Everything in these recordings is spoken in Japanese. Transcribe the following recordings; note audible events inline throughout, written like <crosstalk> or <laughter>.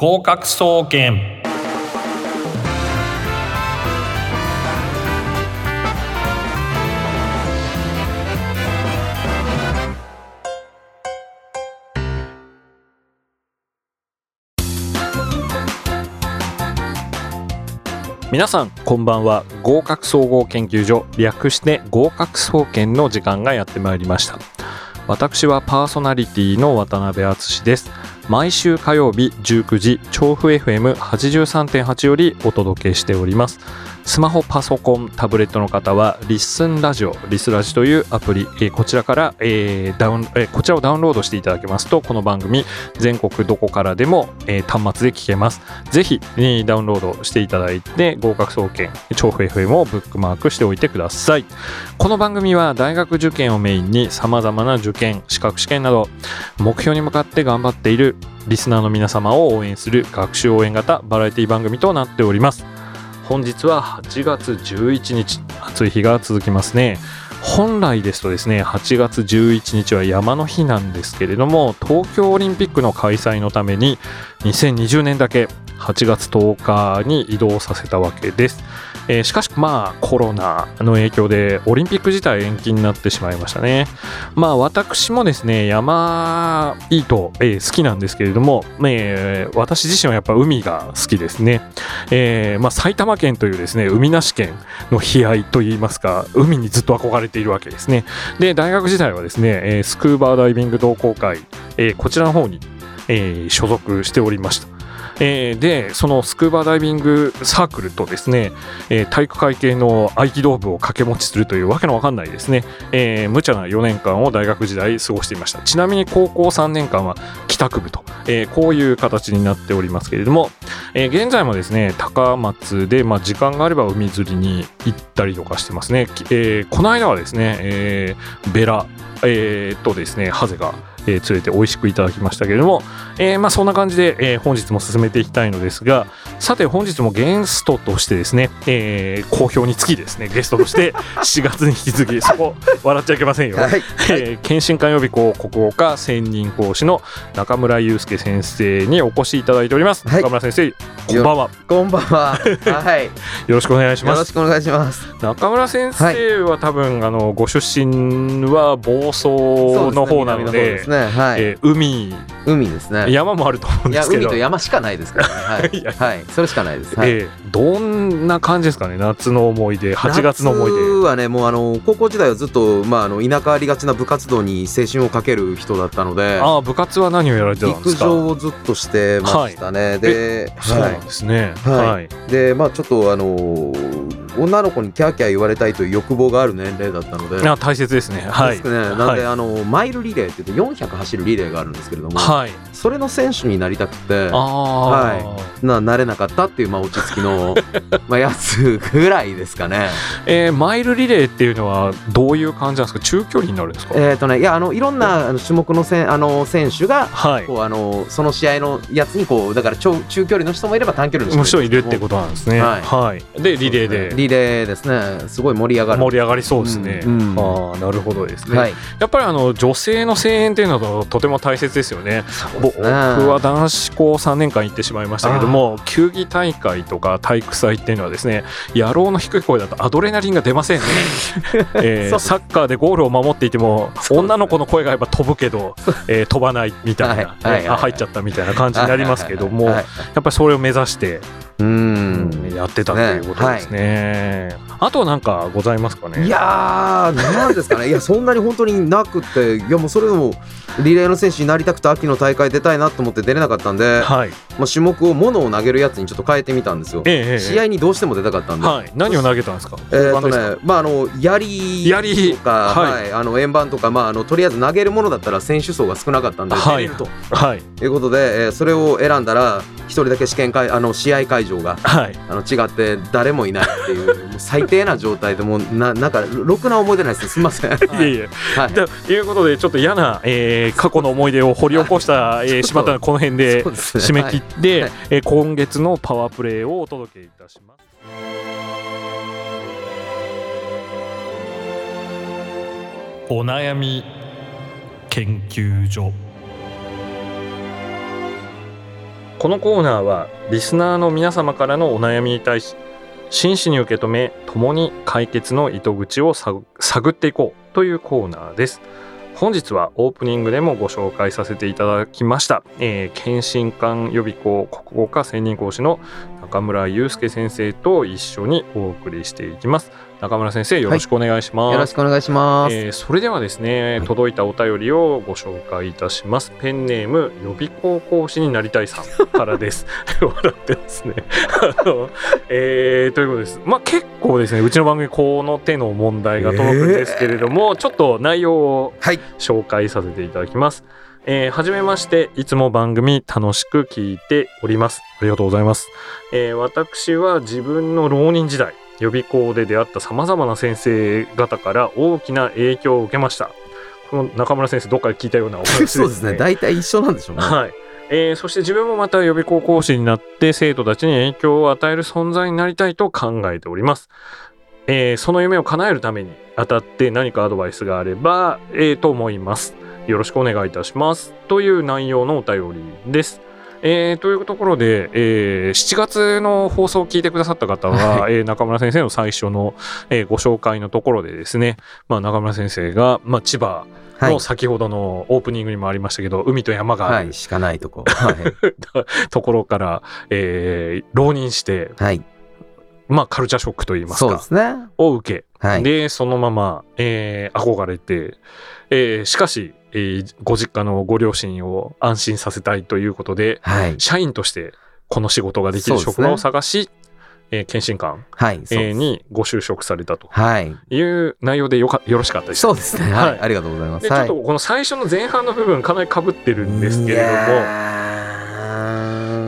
合格総研。皆さんこんばんは。合格総合研究所略して合格総研の時間がやってまいりました。私はパーソナリティの渡辺敦です。毎週火曜日19時調布 FM83.8 よりお届けしております。スマホパソコンタブレットの方はリッスンラジオリスラジというアプリ、え、こちらから、えーダウンえー、こちらをダウンロードしていただけますとこの番組全国どこからでも、えー、端末で聞けます。ぜひ、えー、ダウンロードしていただいて合格総研調布 FM をブックマークしておいてください。この番組は大学受験をメインにさまざまな受験資格試験など目標に向かって頑張っているリスナーの皆様を応援する学習応援型バラエティ番組となっております。本日は8月11日。暑い日が続きますね。本来ですとですね8月11日は山の日なんですけれども東京オリンピックの開催のために2020年だけ8月10日に移動させたわけです。えー、しかしまあコロナの影響でオリンピック自体延期になってしまいましたね。まあ私もですね山いいと、えー、好きなんですけれども、えー、私自身はやっぱ海が好きですね、えーまあ、埼玉県というですね海なし県の悲哀といいますか海にずっと憧れているわけですね。で大学時代はですね、えー、スクーバーダイビング同好会、えー、こちらの方に、えー、所属しておりました。えー、でそのスクーバーダイビングサークルとですね、えー、体育会系の合気道部を掛け持ちするというわけのわかんないですね、えー、無茶な4年間を大学時代過ごしていました。ちなみに高校3年間は帰宅部と、えー、こういう形になっておりますけれども、えー、現在もですね高松で、まあ、時間があれば海釣りに行ったりとかしてますね、えー、この間はですね、えー、ベラ、えー、とですねハゼがえー、連れて美味しくいただきましたけれども、えー、まあそんな感じで、えー、本日も進めていきたいのですがさて本日もゲストとしてですね、えー、好評につきですねゲストとして <laughs> 4月に引き続きそこ笑っちゃいけませんよ、はい、えー、検診官予備校国語科専任講師の中村祐介先生にお越しいただいております、はい、中村先生こんばんは。こんばんは。<laughs> はい。よろしくお願いします。よろしくお願いします。中村先生は多分、はい、あのご出身は房総の方なので、ねねはい。えー、海。海ですね。山もあると思うんですけど。海と山しかないですからね。はい、<laughs> はい、それしかないです、はい、えー、どんな感じですかね？夏の思い出。8月の思い出。夏はねもうあの高校時代はずっと、まあ、あの田舎ありがちな部活動に青春をかける人だったので。ああ部活は何をやられてたんですか？陸上をずっとしてましたね、はい、でそうなんですね。はい、でまあちょっとあのー女の子にキャーキャー言われたいという欲望がある年齢だったので。あ大切ですね。はい。ね。なんで、はい、あのマイルリレーって言って400走るリレーがあるんですけれども、はい、それの選手になりたくてはい、ななれなかったっていう、まあ、落ち着きの <laughs> まあやつぐらいですかね、えー、マイルリレーっていうのはどういう感じなんですか？中距離になるんですか？えっ、ー、とねいやあのいろんな種目のせあの選手が、はい、こうあのその試合のやつにこうだから中中距離の人もいれば短距離の人もいるってことなんですね。はい、はい、でリレーで。リレーですね。すごい盛り上がる。盛り上がりそうですね、うんうん、ああなるほどですね、はい、やっぱりあの女性の声援っていうのはとても大切ですよね、ね、僕は男子校3年間行ってしまいましたけども球技大会とか体育祭っていうのはですね野郎の低い声だとアドレナリンが出ませんね、<laughs> えー、サッカーでゴールを守っていても女の子の声がやっぱ飛ぶけど、えー、飛ばないみたいな、はい。はいはい、あ入っちゃったみたいな感じになりますけども、やっぱりそれを目指してうん。やってたということですね、ねはい、あとは何かございますかね？いやーなんですかね。いやそんなに本当になくていやもうそれでもリレーの選手になりたくて秋の大会出たいなと思って出れなかったんで、はい、まあ、種目を物を投げるやつにちょっと変えてみたんですよ、ええ、試合にどうしても出たかったんで、はい、何を投げたんですか？えー、っとねまああの槍とか、はい、あの円盤とかまああのとりあえず投げるものだったら選手層が少なかったんで出れると、はい、いうことで、えー、それを選んだら一人だけ試験会あの試合会場が、はい、あの違って誰もいないっていう <laughs> 最低な状態でもななんかろくな思い出ないですすみません。いえいえ、はい、ということでちょっと嫌な、えー、過去の思い出を掘り起こした、<laughs> えー、柴田のこの辺で締め切って、はい、えー、今月のパワープレーをお届けいたします。お悩み研究所このコーナーはリスナーの皆様からのお悩みに対し真摯に受け止め共に解決の糸口を探っていこうというコーナーです。本日はオープニングでもご紹介させていただきました、えー、検診官予備校国語科専任講師の中村祐介先生と一緒にお送りしていきます。中村先生よろしくお願いします、はい、よろしくお願いします、えー、それではですね、はい、届いたお便りをご紹介いたします。ペンネーム予備高校師になりたいさんからです。<laughs> 笑ってますね。あの、えー、ということです。まあ結構ですねうちの番組この手の問題が届くんですけれども、えー、ちょっと内容を紹介させていただきます、はいえー、はじめまして、いつも番組楽しく聞いております。ありがとうございます。えー、私は自分の浪人時代、予備校で出会った様々な先生方から大きな影響を受けました。この中村先生、どっかで聞いたようなお話ですね。<laughs> そうですね。大体一緒なんでしょうね。はい。えー、そして自分もまた予備校講師になって生徒たちに影響を与える存在になりたいと考えております。えー、その夢を叶えるために当たって何かアドバイスがあれば、えー、と思います。よろしくお願いいたします。という内容のお便りです。えー、というところで、えー、7月の放送を聞いてくださった方は、はい、えー、中村先生の最初の、えー、ご紹介のところでですね、まあ、中村先生が、まあ、千葉の先ほどのオープニングにもありましたけど、海と山がある、はい、しかないとこ、はい、<laughs> ところから、えー、浪人して、はい、まあ、カルチャーショックといいますか、すね、を受け、はい、でそのまま、えー、憧れて、えー、しかしえー、ご実家のご両親を安心させたいということで、はい、社員としてこの仕事ができる職場を探し、えー、検診官、はいえー、にご就職されたとい。う内容でよかよろしかったです。そうですね、はい、はい、ありがとうございます。でちょっとこの最初の前半の部分かなりかぶってるんですけれども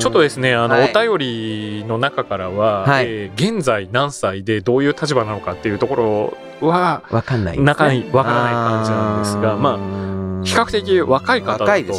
ちょっとですねあの、はい、お便りの中からは、はい、えー、現在何歳でどういう立場なのかっていうところは分かんない、ね、中に分からない感じなんですがまあ比較的若い方だと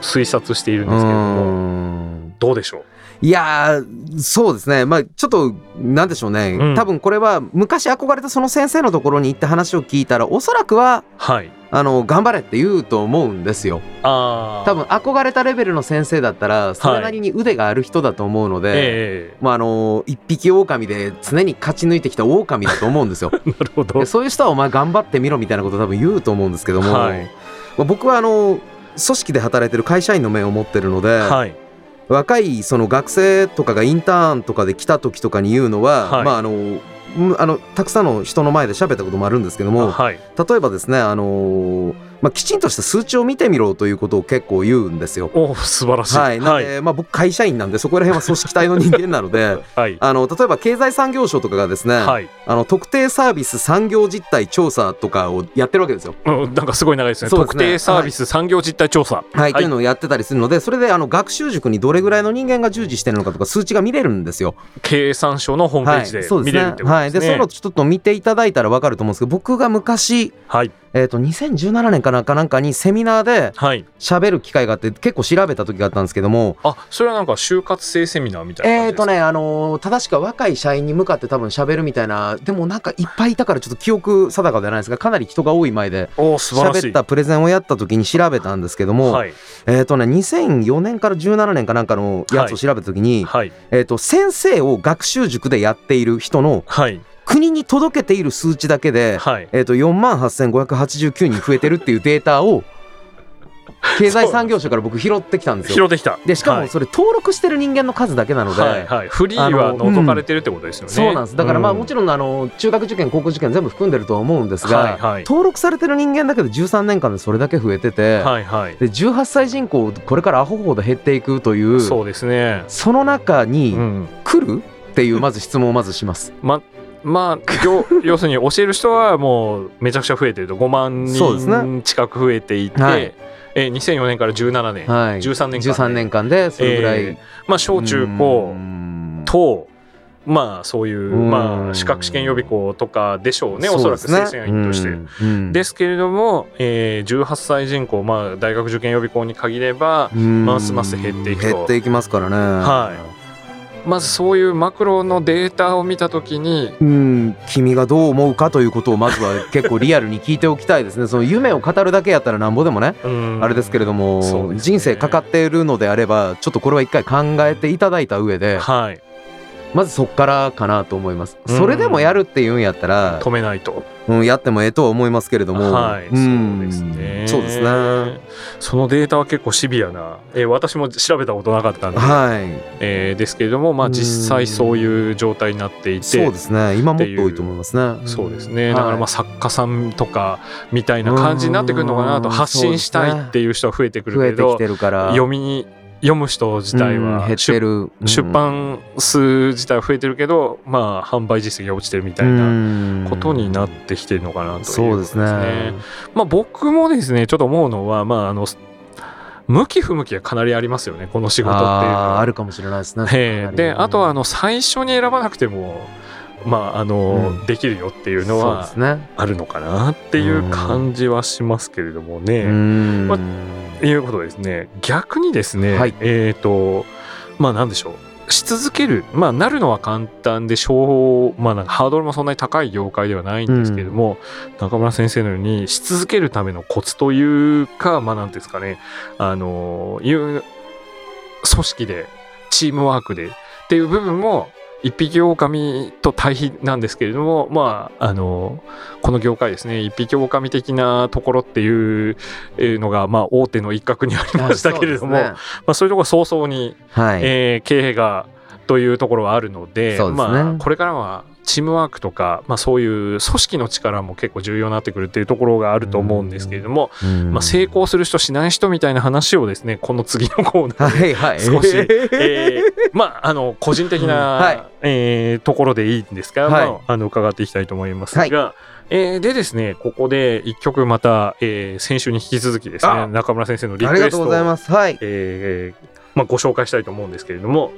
推察しているんですけれども、どうでしょう？いやそうですね。まあ、ちょっと、なんでしょうね、うん、多分これは、昔憧れたその先生のところに行って話を聞いたら、おそらくは、はい。あの、頑張れって言うと思うんですよ。あ多分、憧れたレベルの先生だったら、それなりに腕がある人だと思うので、はいえー、まあ、あの、一匹狼で常に勝ち抜いてきた狼だと思うんですよ。<laughs> なるほど。そういう人はお前頑張ってみろみたいなこと多分言うと思うんですけども、はい、まあ、僕はあの、組織で働いてる会社員の面を持ってるので、はい若いその学生とかがインターンとかで来た時とかに言うのは、はい、まああのあのたくさんの人の前で喋ったこともあるんですけども、はい、例えばですねあのまあ、きちんとした数値を見てみろということを結構言うんですよ。お素晴らしい、はい。なんで、はい、まあ、僕会社員なんでそこら辺は組織体の人間なので、<laughs> はい、あの例えば経済産業省とかがですね、はい、あの特定サービス産業実態調査とかをやってるわけですよ。うん、なんかすごい長いですね、ね、特定サービス産業実態調査、はい。とい。うのをやってたりするのでそれであの学習塾にどれぐらいの人間が従事してるのかとか数値が見れるんですよ。経産省のホームページで見れるってことですね。はい、そういうのちょっと見ていただいたら分かると思うんですけど僕が昔、はいえー、と2017年かなんかなんかにセミナーで喋る機会があって結構調べた時があったんですけども、あそれはなんか就活生セミナーみたいなえっ、ー、とねあのー、正しくは若い社員に向かって多分喋るみたいなでもなんかいっぱいいたからちょっと記憶定かじゃないですがかなり人が多い前で喋ったプレゼンをやった時に調べたんですけども、はい、えっ、ー、とね2004年から17年かなんかのやつを調べた時に、はい、えー、と先生を学習塾でやっている人の、はい国に届けている数値だけで、はい、えー、と4万8589人増えてるっていうデータを <laughs> 経済産業省から僕拾ってきたんですよ。拾ってきた。でしかもそれ登録してる人間の数だけなので、はいはい、フリーは除かれてるってことですよね。うん、そうなんです。だからまあもちろんあの中学受験高校受験全部含んでるとは思うんですが、はいはい、登録されてる人間だけで13年間でそれだけ増えてて、はいはい、で18歳人口これからアホほど減っていくというそうですね。その中に来る、っていうまず質問をまずします。ままあ、<laughs> 要するに教える人はもうめちゃくちゃ増えてると。5万人近く増えていて、ねはい、えー、2004年から17年、はい、13年間で ,13 年間でそれぐらい、えー、まあ、小中高とまあそういう、まあ、資格試験予備校とかでしょうね、おそらく正社員として。ですけれども、えー、18歳人口、まあ、大学受験予備校に限れば、ますます減っていくと。減っていきますからね。はいまずそういうマクロのデータを見た時にうん君がどう思うかということをまずは結構リアルに聞いておきたいですね。<laughs> その夢を語るだけやったらなんぼでもね。あれですけれども、ね、人生かかっているのであればちょっとこれは一回考えていただいた上で、はい、まずそっからかなと思います。それでもやるっていうんやったら止めないと、うん、やってもええとは思いますけれども、はい、うん、そうですね。そうですね。そのデータは結構シビアな、えー、私も調べたことなかったんで、はいえー、ですけれども、まあ実際そういう状態になっていて、そうですね。今もっと多いと思いますね。そうですね。だからまあ作家さんとかみたいな感じになってくるのかなと、発信したいっていう人は増えてくるけど、読みに読む人自体は、減ってる、出版数自体は増えてるけど、まあ販売実績が落ちてるみたいなことになってきてるのかなという、ね、そうですね。まあ僕もですねちょっと思うのはまああの向き不向きはかなりありますよねこの仕事っていうのは。あるかもしれないですね。であとはあの最初に選ばなくてもまああの、うん、できるよっていうのはあるのかなっていう感じはしますけれどもね。まあいうことですね。逆にですね、はい、えっ、ー、とまあなんでしょう。し続けるまあなるのは簡単で小まあなんかハードルもそんなに高い業界ではないんですけども、うん、中村先生のようにし続けるためのコツというかまあなんですかね。あのいう組織でチームワークでっていう部分も一匹狼と対比なんですけれども、まあ、あの、この業界ですね、一匹狼的なところっていうのが、まあ、大手の一角にありましたけれども、ね,、まあ、そういうところ早々に、はい、えー、経営がというところはあるので、でね、まあ、これからはチームワークとか、まあ、そういう組織の力も結構重要になってくるっていうところがあると思うんですけれども、まあ、成功する人しない人みたいな話をですねこの次のコーナーで少し、はい。はい、えー、まああの個人的な、はい、えー、ところでいいんですが、はい、まあ、あの伺っていきたいと思いますが。はい。えー、でですね、ここで一曲また、えー、先週に引き続きですね、中村先生のリクエストを、はい。えーまあ、ご紹介したいと思うんですけれども、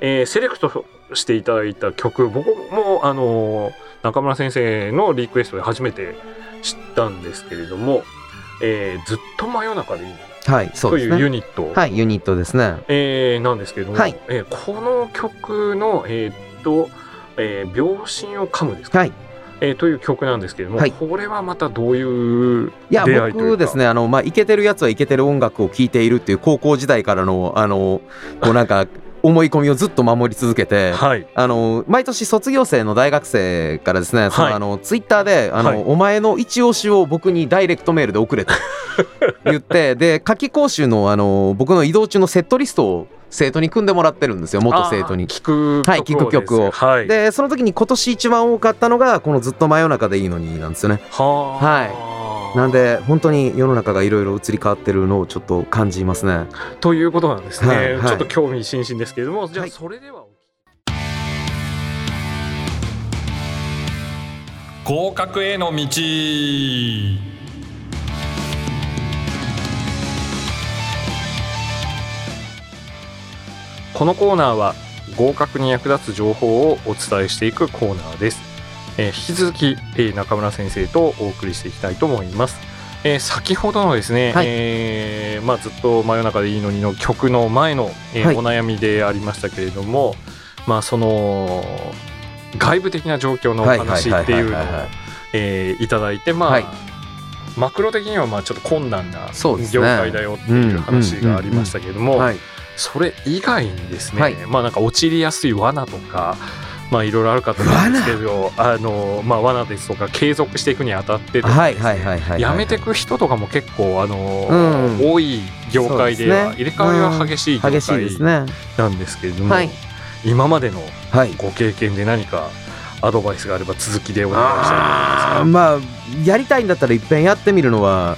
えー、セレクトしていただいた曲僕もあの中村先生のリクエストで初めて知ったんですけれども「えー、ずっと真夜中でいいの」はい、そうですね、というユニット、はい、ユニットですね、えー、なんですけれども、はい、えー、この曲の、えー、っと、えー、秒針を噛むですか、はい。えー、という曲なんですけれども、はい、これはまたどういういや僕ですねあのまあイケてるやつはイケてる音楽を聴いているっていう高校時代からのあのこうなんか <laughs> 思い込みをずっと守り続けて、はい、あの毎年卒業生の大学生からですね、はい、そのあのツイッターであの、はい、お前の一押しを僕にダイレクトメールで送れと <laughs> 言ってで夏季講習のあの僕の移動中のセットリストを生徒に組んでもらってるんですよ元生徒に。聞くはい聞く曲を、はい、でその時に今年一番多かったのがこの「ずっと真夜中でいいのに」なんですよね。はいなんで本当に世の中がいろいろ移り変わってるのをちょっと感じますね。ということなんですね。はいはい、ちょっと興味津々ですけれども、じゃあそれでは、はい、合格への道このコーナーは合格に役立つ情報をお伝えしていくコーナーです。えー、引き続き、えー、中村先生とお送りしていきたいと思います。えー、先ほどのですね、はい、えー、まあ、ずっと真夜中でいいのにの曲の前の、えー、はい、お悩みでありましたけれども、まあ、その外部的な状況の話っていうのをい。ただいて、まあ、はい、マクロ的にはまあちょっと困難な業界だよっていう話がありましたけれども、それ以外にですね、まあなんか陥りやすい罠とかまあいろいろあるかと思うんですけどあの、まあ、罠ですとか継続していくにあたってやめていく人とかも結構あの、うん、多い業界では入れ替わりは激しい業界なんですけれども、ね今までのご経験で何かアドバイスがあれば続きでお願い。したいと思いますまあやりたい。んだったらいっぺんやってみるのは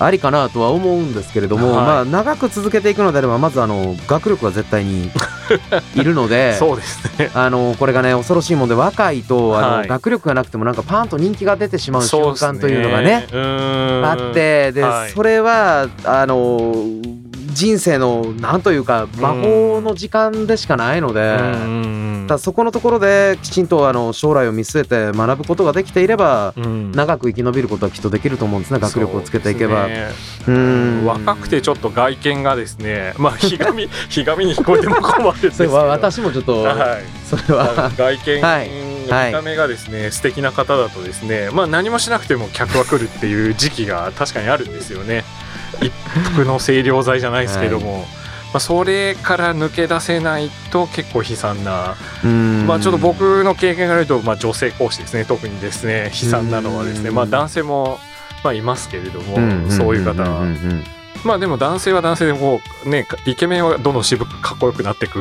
ありかなとは思うんですけれども、はい、まあ、長く続けていくのであればまずあの学力は絶対に <laughs> いるのでそうですね。あのこれがね恐ろしいもんで若いとあの、はい、学力がなくてもなんかパンと人気が出てしまう瞬間というのがね、ね、あってで、はい、それはあの人生のなんというか魔法の時間でしかないので。だそこのところできちんとあの将来を見据えて学ぶことができていれば、うん、長く生き延びることはきっとできると思うんですね学力をつけていけば、ね、うん。若くてちょっと外見がですねまあひがみ <laughs> ひがみに聞こえても困るんですけど。私もちょっと、はい、それは。外見、はい。見た目がですね、はい、素敵な方だとですねまあ何もしなくても客は来るっていう時期が確かにあるんですよね。一服の清涼剤じゃないですけども、はいまあ、それから抜け出せないと結構悲惨な、まあ、ちょっと僕の経験があると、まあ、女性講師ですね。特にですね悲惨なのはですね、まあ、男性も、まあ、いますけれども、そういう方は。まあでも男性は男性でもねイケメンはどんどん渋くかっこよくなってく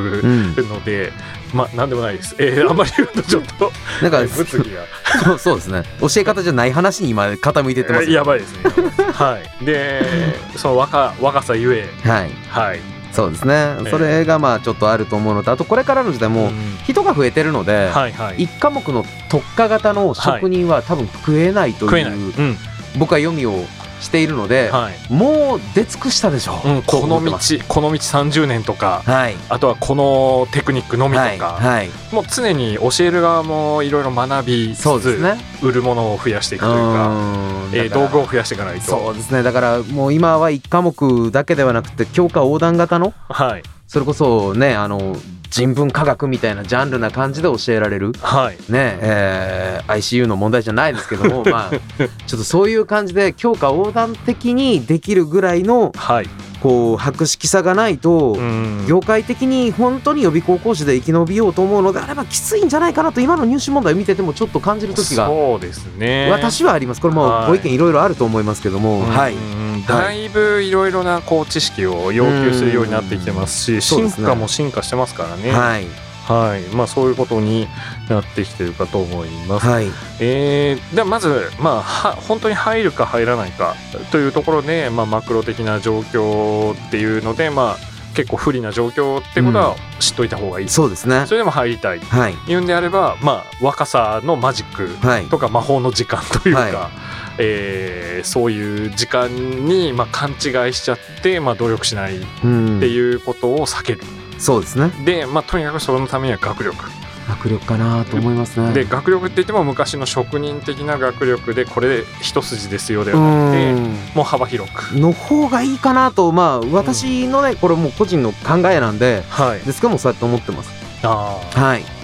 るので、うん、まあなんでもないです。えー、あんまり言うとちょっとなんか物議が。そうそうですね。教え方じゃない話に今傾いてってます、ね、やばいですね。はい。でその若若さゆえ。はい、はいそうですね、それがまあちょっとあると思うのとあとこれからの時代も人が増えてるので、1科目の特化型の職人は多分食えないという、僕は読みをしているので、はい、もう出尽くしたでしょう、うん、この道この道30年とか、はい、あとはこのテクニックのみとか、はい、もう常に教える側もいろいろ学びつつ、ね、売るものを増やしていくというかえー、道具を増やしていかないと。そうですね。だからもう今は1科目だけではなくて教科横断型の、はい、それこそねあの人文科学みたいなジャンルな感じで教えられる、はい。ねえー、ICU の問題じゃないですけども、<laughs> まあ、ちょっとそういう感じで教科横断的にできるぐらいの、はい、こう博識さがないと業界的に本当に予備高校師で生き延びようと思うのであればきついんじゃないかなと今の入試問題を見ててもちょっと感じる時がそうですね。私はあります。これもご意見い。ろいろあると思いますけども、はい、だいぶいろいろなこう知識を要求するようになってきてますし進化も進化してますからね。はい。はい。まあ、そういうことになってきてるかと思います。はい、えー、ではまず、まあ、は本当に入るか入らないかというところで、まあ、マクロ的な状況っていうので、まあ、結構不利な状況ってことは知っといた方がいい、うん、そうですね。それでも入りたい、はい、いうんであれば、まあ、若さのマジックとか魔法の時間というか、はいえー、そういう時間に、まあ、勘違いしちゃって、まあ、努力しないっていうことを避ける。そうですね。で、まあ、とにかくそのためには学力。学力かなと思いますね。で学力って言っても昔の職人的な学力でこれで一筋ですよではなくてもう幅広く。の方がいいかなとまあ私のね、これもう個人の考えなんで、はい、ですけどもそうやって思ってます。ああはい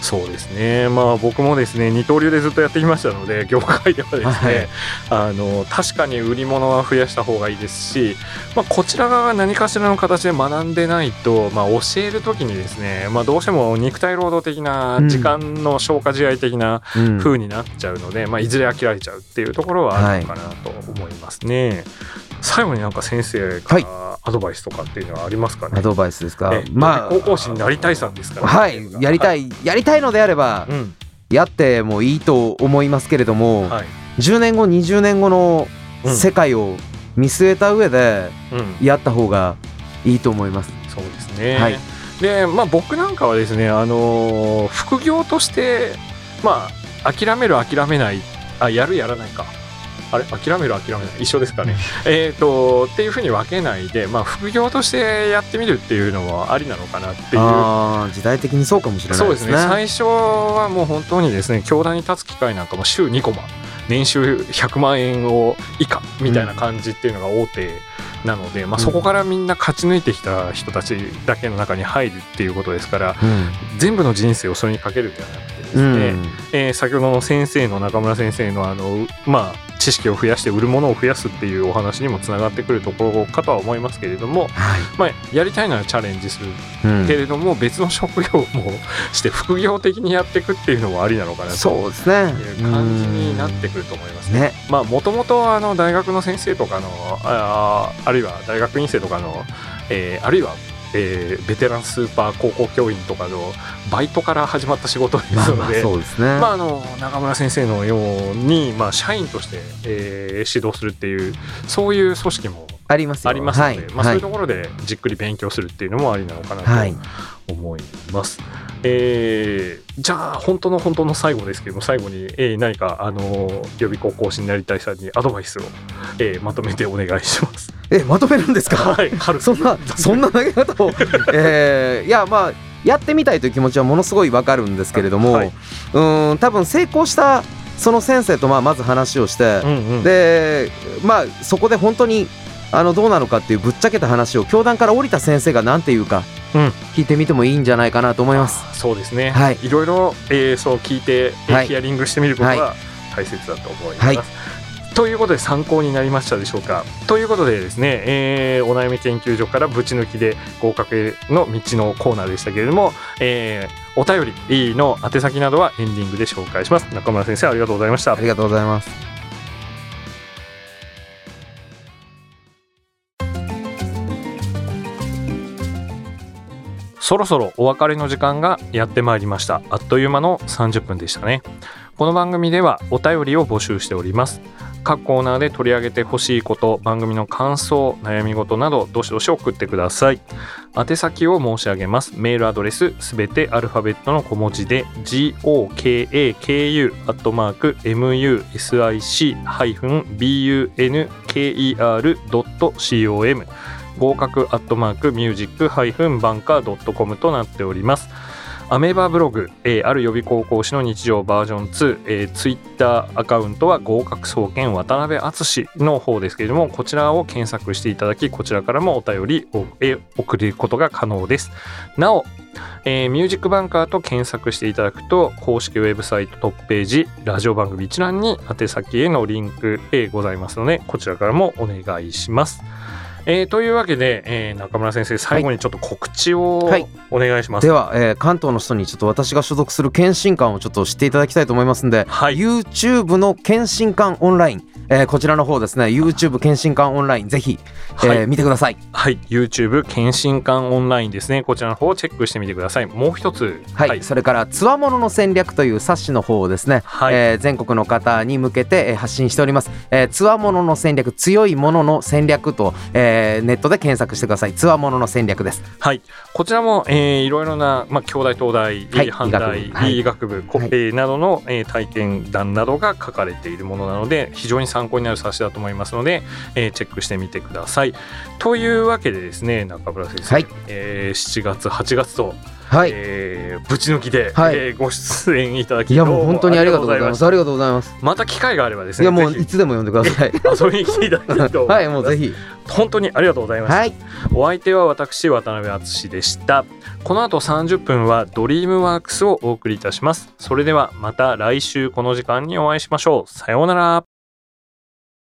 そうですね、まあ、僕もですね二刀流でずっとやってきましたので <laughs> 業界ではですね、はい、あの確かに売り物は増やした方がいいですし、まあ、こちら側が何かしらの形で学んでないと、まあ、教える時にですね、まあ、どうしても肉体労働的な時間の消化試合的な風になっちゃうので、うん、まあ、いずれ飽きられちゃうっていうところはあるのかなと思いますね。はい最後になんか先生からアドバイスとかっていうのはありますかね、アドバイスですか？まあ高校生になりたいさんですから、ね、はい。やりたいやりたいのであれば、うん、やってもいいと思いますけれども、はい、10年後20年後の世界を見据えた上でやった方がいいと思います、うん、そうですね、はい、でまあ僕なんかはですねあの副業としてまあ諦める諦めないあやるやらないかあれ諦める諦めない一緒ですかね。えっとっていうふうに分けないで、まあ、副業としてやってみるっていうのはありなのかなっていう。時代的にそうかもしれないですね。そうですね。最初はもう本当にですね教壇に立つ機会なんかも週2コマ。年収100万円を以下みたいな感じっていうのが大手なので、まあ、そこからみんな勝ち抜いてきた人たちだけの中に入るっていうことですから、うん、全部の人生をそれにかけるんではなくてですね、うん、えー、先ほどの先生の中村先生のあのまあ知識を増やして売るものを増やすっていうお話にもつながってくるところかとは思いますけれども、はい、まあ、やりたいならチャレンジする、うん、けれども別の職業もして副業的にやっていくっていうのもありなのかなと。いう感じになってくると思いますね。まあもともと大学の先生とかのああるいは大学院生とかの、えー、あるいはえー、ベテランスーパー高校教員とかのバイトから始まった仕事ですので、ね。まああの中村先生のようにまあ社員として、えー、指導するっていうそういう組織もありますありますので、はい、まあそういうところでじっくり勉強するっていうのもありなのかなと思います。はいえー、じゃあ本当の本当の最後ですけども最後に、えー、何かあの予備高校師になりたいさんにアドバイスを、えー、まとめてお願いします。<laughs> えまとめるんですか？はい。そんなそんな投げ方を、<laughs> えー、いやまあやってみたいという気持ちはものすごいわかるんですけれども、はい、うん多分成功したその先生とまあまず話をして、うんうん、でまあそこで本当にあのどうなのかっていうぶっちゃけた話を教団から降りた先生が何て言うか、うん、聞いてみてもいいんじゃないかなと思います。そうですね、はい、いろいろ、えー、そう聞いて、はい、ヒアリングしてみることが大切だと思います、はい。ということで参考になりましたでしょうか？ということでですね、えー、お悩み研究所からぶち抜きで合格への道のコーナーでしたけれども、えー、お便りの宛先などはエンディングで紹介します。中村先生ありがとうございました。ありがとうございますそろそろお別れの時間がやってまいりました。あっという間の30分でしたね。この番組ではお便りを募集しております。各コーナーで取り上げてほしいこと番組の感想悩み事などどしどし送ってください。宛先を申し上げます。メールアドレスすべてアルファベットの小文字で gokaku.music-bunker.com 合格アットマークミュージックハイフンバンカー .com となっておりますアメーバブログ、えー、ある予備高校師の日常バージョン2、えー、ツイッターアカウントは合格総研渡辺敦の方ですけれどもこちらを検索していただきこちらからもお便りを、えー、送ることが可能ですなおえー、ミュージックバンカーと検索していただくと公式ウェブサイトトップページラジオ番組一覧に宛先へのリンク、えー、ございますのでこちらからもお願いします。えー、というわけで、えー、中村先生最後にちょっと告知をお願いします、はい、では、えー、関東の人にちょっと私が所属する検診官をちょっと知っていただきたいと思いますんで、はい、YouTube の検診官オンラインえー、こちらの方ですね YouTube 検診官オンラインぜひ、えー、はい、見てください。はい。YouTube 検診官オンラインですね。こちらの方をチェックしてみてください。もう一つ。はい、はい、それからつわものの戦略という冊子の方をですね、はい、えー、全国の方に向けて発信しております。つわものの戦略強いものの戦略と、えー、ネットで検索してください。つわものの戦略です。はい。こちらも、えー、いろいろな、まあ、兄弟東大、はい、阪大医学部、はい、えー、などの、えー、体験談などが書かれているものなので非常に参考になる冊子だと思いますので、えー、チェックしてみてください。というわけでですね中村先生、はい、えー、7月8月とはい、えー、ぶち抜きで、はい、えー、ご出演いただきいやもう本当にありがとうございます。ありがとうございます。また機会があればですねいやもういつでも呼んでください。遊びに来ていただきたいと。はいもうぜひ。本当にありがとうございます、はい、お相手は私渡辺敦でした。この後30分はドリームワークスをお送りいたします。それではまた来週この時間にお会いしましょう。さようなら